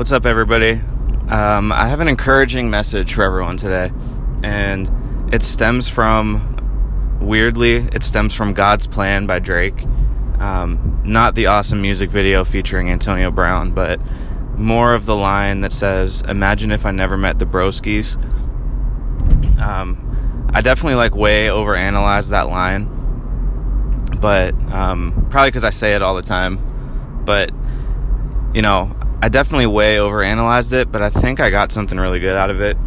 What's up, everybody? Um, I have an encouraging message for everyone today, and it stems from, weirdly, it stems from God's Plan by Drake. Um, not the awesome music video featuring Antonio Brown, but more of the line that says, Imagine if I never met the Broskis. Um, I definitely like way overanalyze that line, but um, probably because I say it all the time. But, you know, I definitely way overanalyzed it, but I think I got something really good out of it.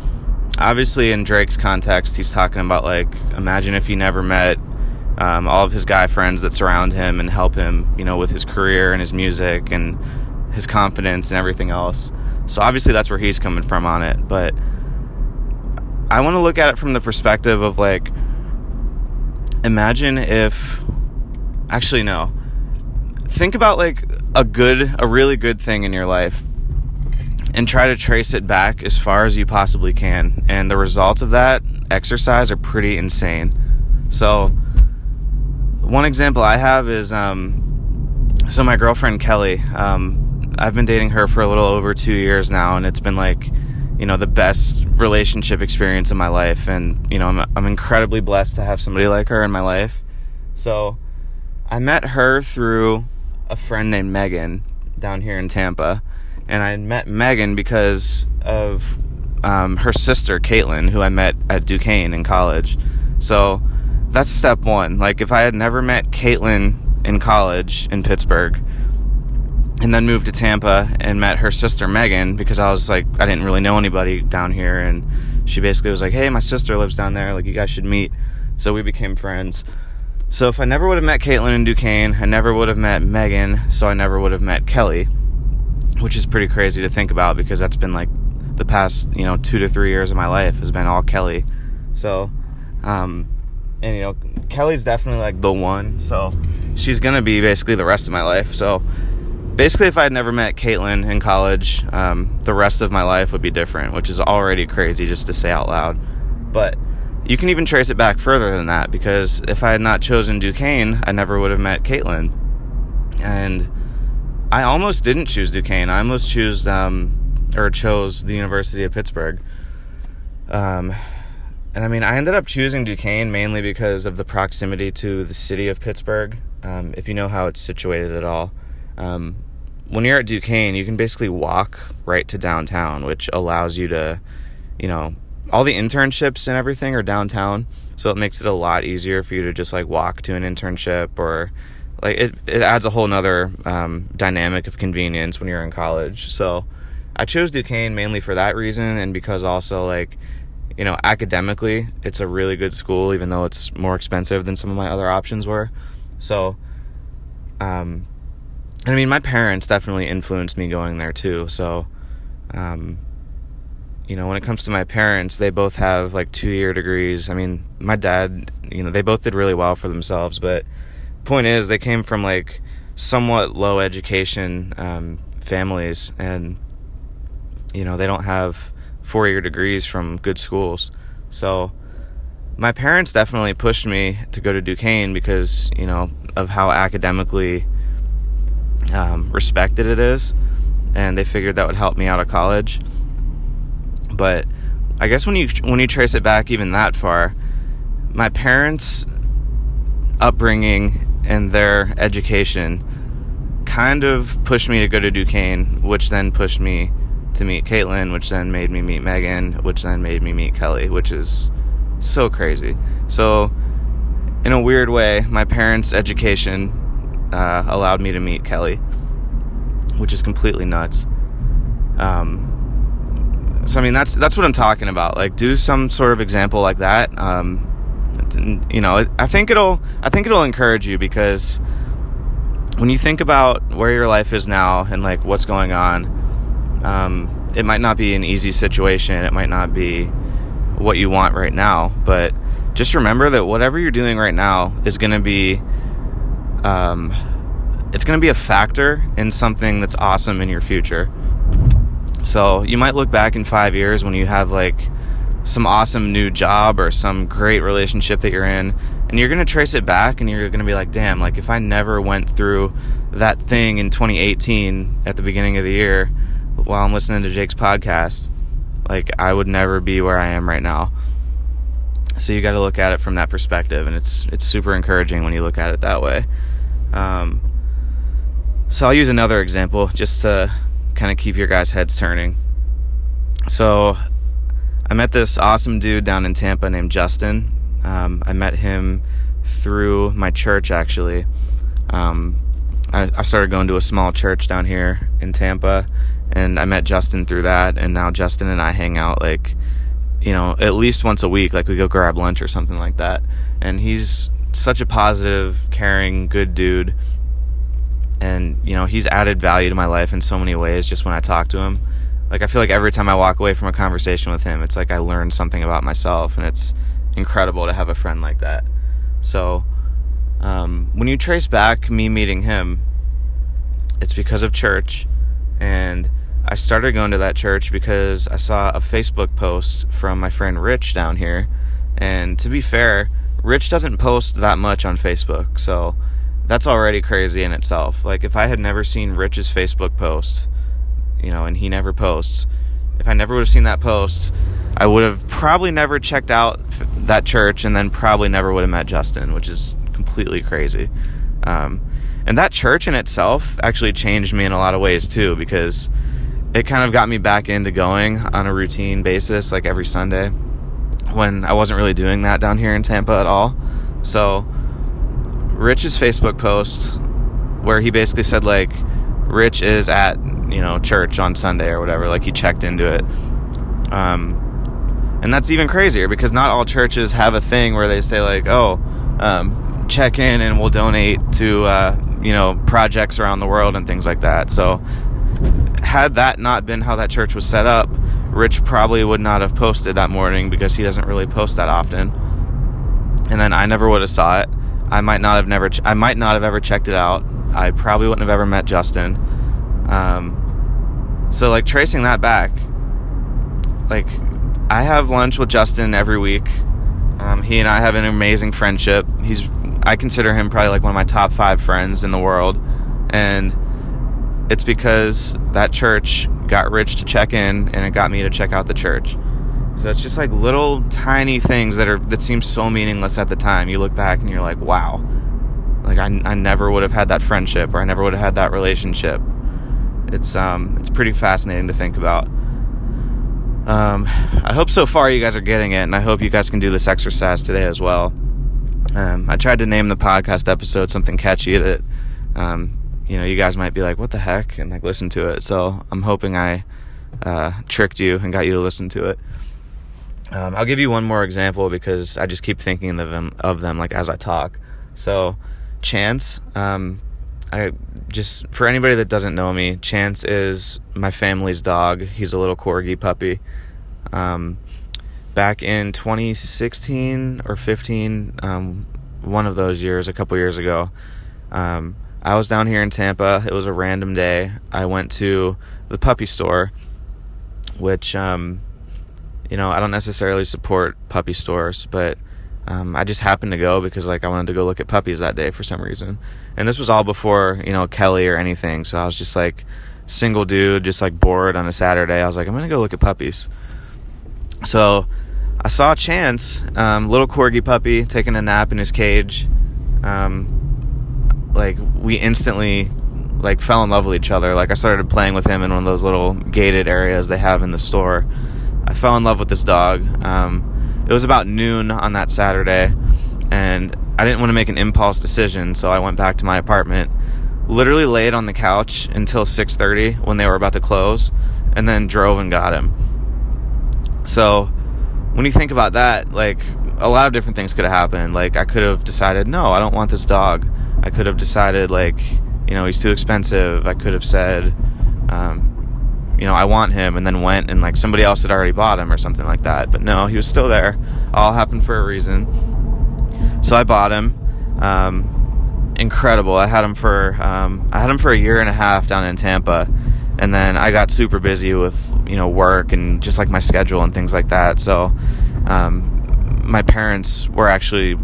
Obviously, in Drake's context, he's talking about like, imagine if he never met um, all of his guy friends that surround him and help him, you know, with his career and his music and his confidence and everything else. So obviously, that's where he's coming from on it. But I want to look at it from the perspective of like, imagine if, actually, no think about like a good, a really good thing in your life and try to trace it back as far as you possibly can. And the results of that exercise are pretty insane. So, one example I have is um, so my girlfriend Kelly. Um, I've been dating her for a little over two years now, and it's been like, you know, the best relationship experience in my life. And you know, I'm I'm incredibly blessed to have somebody like her in my life. So, I met her through a friend named Megan down here in Tampa, and I met Megan because of um, her sister Caitlin, who I met at Duquesne in college. So that's step one. Like if I had never met Caitlin in college in Pittsburgh, and then moved to Tampa and met her sister Megan because I was like I didn't really know anybody down here, and she basically was like, "Hey, my sister lives down there. Like you guys should meet." So we became friends. So if I never would have met Caitlin and Duquesne, I never would have met Megan, so I never would have met Kelly, which is pretty crazy to think about because that's been like the past, you know, two to three years of my life has been all Kelly. So, um, and you know, Kelly's definitely like the one, so she's gonna be basically the rest of my life. So, basically, if I had never met Caitlin in college, um, the rest of my life would be different, which is already crazy just to say out loud. But you can even trace it back further than that because if I had not chosen Duquesne, I never would have met Caitlin. And I almost didn't choose Duquesne. I almost chose um, or chose the University of Pittsburgh. Um, and I mean, I ended up choosing Duquesne mainly because of the proximity to the city of Pittsburgh. Um, if you know how it's situated at all, um, when you're at Duquesne, you can basically walk right to downtown, which allows you to, you know, all the internships and everything are downtown, so it makes it a lot easier for you to just like walk to an internship or like it, it adds a whole nother um, dynamic of convenience when you're in college. So I chose Duquesne mainly for that reason and because also like you know academically it's a really good school even though it's more expensive than some of my other options were. So um I mean my parents definitely influenced me going there too. So um you know, when it comes to my parents, they both have like two year degrees. I mean, my dad, you know, they both did really well for themselves, but point is, they came from like somewhat low education um, families, and you know, they don't have four year degrees from good schools. So, my parents definitely pushed me to go to Duquesne because you know of how academically um, respected it is, and they figured that would help me out of college but I guess when you when you trace it back even that far, my parents' upbringing and their education kind of pushed me to go to Duquesne, which then pushed me to meet Caitlin, which then made me meet Megan, which then made me meet Kelly, which is so crazy. So, in a weird way, my parents' education uh, allowed me to meet Kelly, which is completely nuts. Um, so I mean that's that's what I'm talking about. Like do some sort of example like that. Um, you know, I think it'll I think it'll encourage you because when you think about where your life is now and like what's going on, um, it might not be an easy situation. It might not be what you want right now, but just remember that whatever you're doing right now is going to be um, it's going to be a factor in something that's awesome in your future. So you might look back in five years when you have like some awesome new job or some great relationship that you're in, and you're gonna trace it back and you're gonna be like, damn, like if I never went through that thing in 2018 at the beginning of the year, while I'm listening to Jake's podcast, like I would never be where I am right now. So you got to look at it from that perspective, and it's it's super encouraging when you look at it that way. Um, so I'll use another example just to kind of keep your guys' heads turning. So I met this awesome dude down in Tampa named Justin. Um, I met him through my church actually. Um, I, I started going to a small church down here in Tampa, and I met Justin through that. And now Justin and I hang out like, you know, at least once a week. Like we go grab lunch or something like that. And he's such a positive, caring, good dude. And you know, he's added value to my life in so many ways just when I talk to him. Like I feel like every time I walk away from a conversation with him, it's like I learned something about myself, and it's incredible to have a friend like that. So um, when you trace back me meeting him, it's because of church. And I started going to that church because I saw a Facebook post from my friend Rich down here. And to be fair, Rich doesn't post that much on Facebook. So that's already crazy in itself. Like, if I had never seen Rich's Facebook post, you know, and he never posts, if I never would have seen that post, I would have probably never checked out that church and then probably never would have met Justin, which is completely crazy. Um, and that church in itself actually changed me in a lot of ways too, because it kind of got me back into going on a routine basis, like every Sunday, when I wasn't really doing that down here in Tampa at all. So, Rich's Facebook post, where he basically said, like, Rich is at, you know, church on Sunday or whatever, like he checked into it. Um, and that's even crazier because not all churches have a thing where they say, like, oh, um, check in and we'll donate to uh, you know projects around the world and things like that. So had that not been how that church was set up, Rich probably would not have posted that morning because he doesn't really post that often. And then I never would have saw it. I might not have never. I might not have ever checked it out. I probably wouldn't have ever met Justin. Um, so like tracing that back, like I have lunch with Justin every week. Um, he and I have an amazing friendship. He's I consider him probably like one of my top five friends in the world, and it's because that church got Rich to check in, and it got me to check out the church. So it's just like little tiny things that are that seem so meaningless at the time. You look back and you're like, wow, like I, I never would have had that friendship, or I never would have had that relationship. It's um it's pretty fascinating to think about. Um, I hope so far you guys are getting it, and I hope you guys can do this exercise today as well. Um, I tried to name the podcast episode something catchy that, um, you know, you guys might be like, "What the heck?" and like listen to it. So I'm hoping I uh, tricked you and got you to listen to it. Um, I'll give you one more example because I just keep thinking of them, of them like as I talk. So, Chance, um, I just for anybody that doesn't know me, Chance is my family's dog. He's a little corgi puppy. Um, back in 2016 or 15, um, one of those years, a couple years ago, um, I was down here in Tampa. It was a random day. I went to the puppy store, which, um, you know, I don't necessarily support puppy stores, but um, I just happened to go because like I wanted to go look at puppies that day for some reason. And this was all before you know Kelly or anything. So I was just like single dude, just like bored on a Saturday. I was like, I'm gonna go look at puppies. So I saw Chance, um, little corgi puppy, taking a nap in his cage. Um, like we instantly like fell in love with each other. Like I started playing with him in one of those little gated areas they have in the store. I fell in love with this dog. Um, it was about noon on that Saturday, and I didn't want to make an impulse decision, so I went back to my apartment. Literally laid on the couch until 6:30 when they were about to close, and then drove and got him. So, when you think about that, like a lot of different things could have happened. Like I could have decided, no, I don't want this dog. I could have decided, like, you know, he's too expensive. I could have said, um, you know, I want him, and then went and like somebody else had already bought him or something like that. But no, he was still there. All happened for a reason. So I bought him. Um, incredible. I had him for um, I had him for a year and a half down in Tampa, and then I got super busy with you know work and just like my schedule and things like that. So um, my parents were actually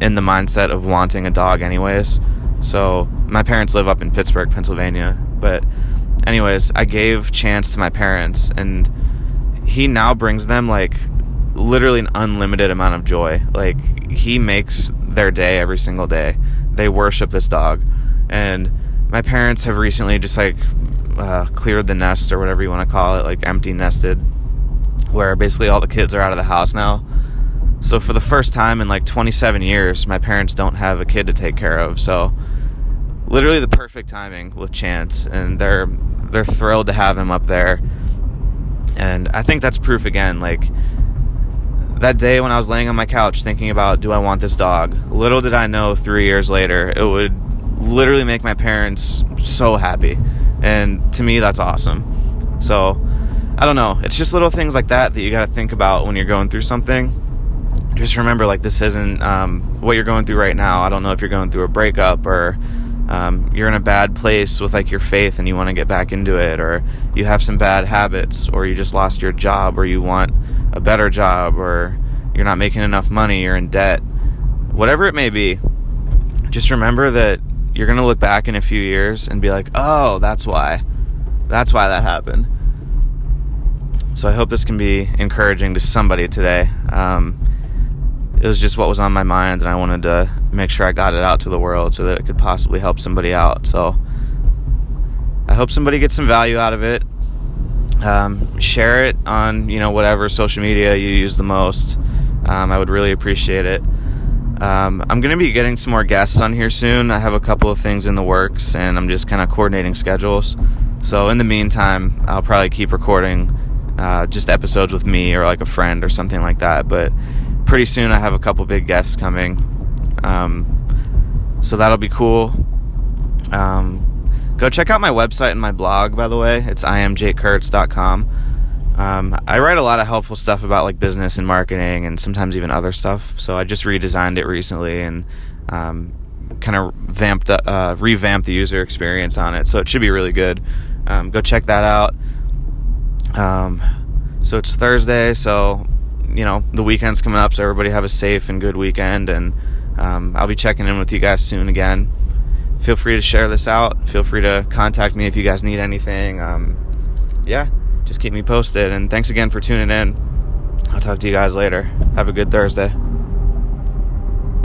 in the mindset of wanting a dog anyways. So my parents live up in Pittsburgh, Pennsylvania, but anyways, I gave Chance to my parents, and he now brings them like literally an unlimited amount of joy. Like he makes their day every single day. They worship this dog, and my parents have recently just like uh, cleared the nest or whatever you want to call it, like empty nested, where basically all the kids are out of the house now. So for the first time in like 27 years, my parents don't have a kid to take care of. So literally the perfect timing with Chance, and they're they're thrilled to have him up there. And I think that's proof again, like that day when I was laying on my couch thinking about do I want this dog, little did I know three years later it would literally make my parents so happy. And to me, that's awesome. So, I don't know. It's just little things like that that you got to think about when you're going through something. Just remember, like, this isn't um, what you're going through right now. I don't know if you're going through a breakup or um, you're in a bad place with like your faith and you want to get back into it, or you have some bad habits, or you just lost your job, or you want a better job, or you're not making enough money, you're in debt, whatever it may be, just remember that you're going to look back in a few years and be like, oh, that's why. That's why that happened. So I hope this can be encouraging to somebody today. Um, it was just what was on my mind, and I wanted to make sure I got it out to the world so that it could possibly help somebody out. So I hope somebody gets some value out of it. Um, share it on you know whatever social media you use the most. Um, I would really appreciate it. Um, I'm going to be getting some more guests on here soon. I have a couple of things in the works, and I'm just kind of coordinating schedules. So in the meantime, I'll probably keep recording uh, just episodes with me or like a friend or something like that. But pretty soon I have a couple big guests coming. Um, so that'll be cool. Um, go check out my website and my blog, by the way. It's imjakekurtz.com. Um, I write a lot of helpful stuff about like business and marketing and sometimes even other stuff. So I just redesigned it recently and um, kind of vamped, uh, revamped the user experience on it. So it should be really good. Um, go check that out. Um, so it's Thursday, so you know the weekend's coming up, so everybody have a safe and good weekend. And um, I'll be checking in with you guys soon again. Feel free to share this out. Feel free to contact me if you guys need anything. Um, yeah, just keep me posted. And thanks again for tuning in. I'll talk to you guys later. Have a good Thursday.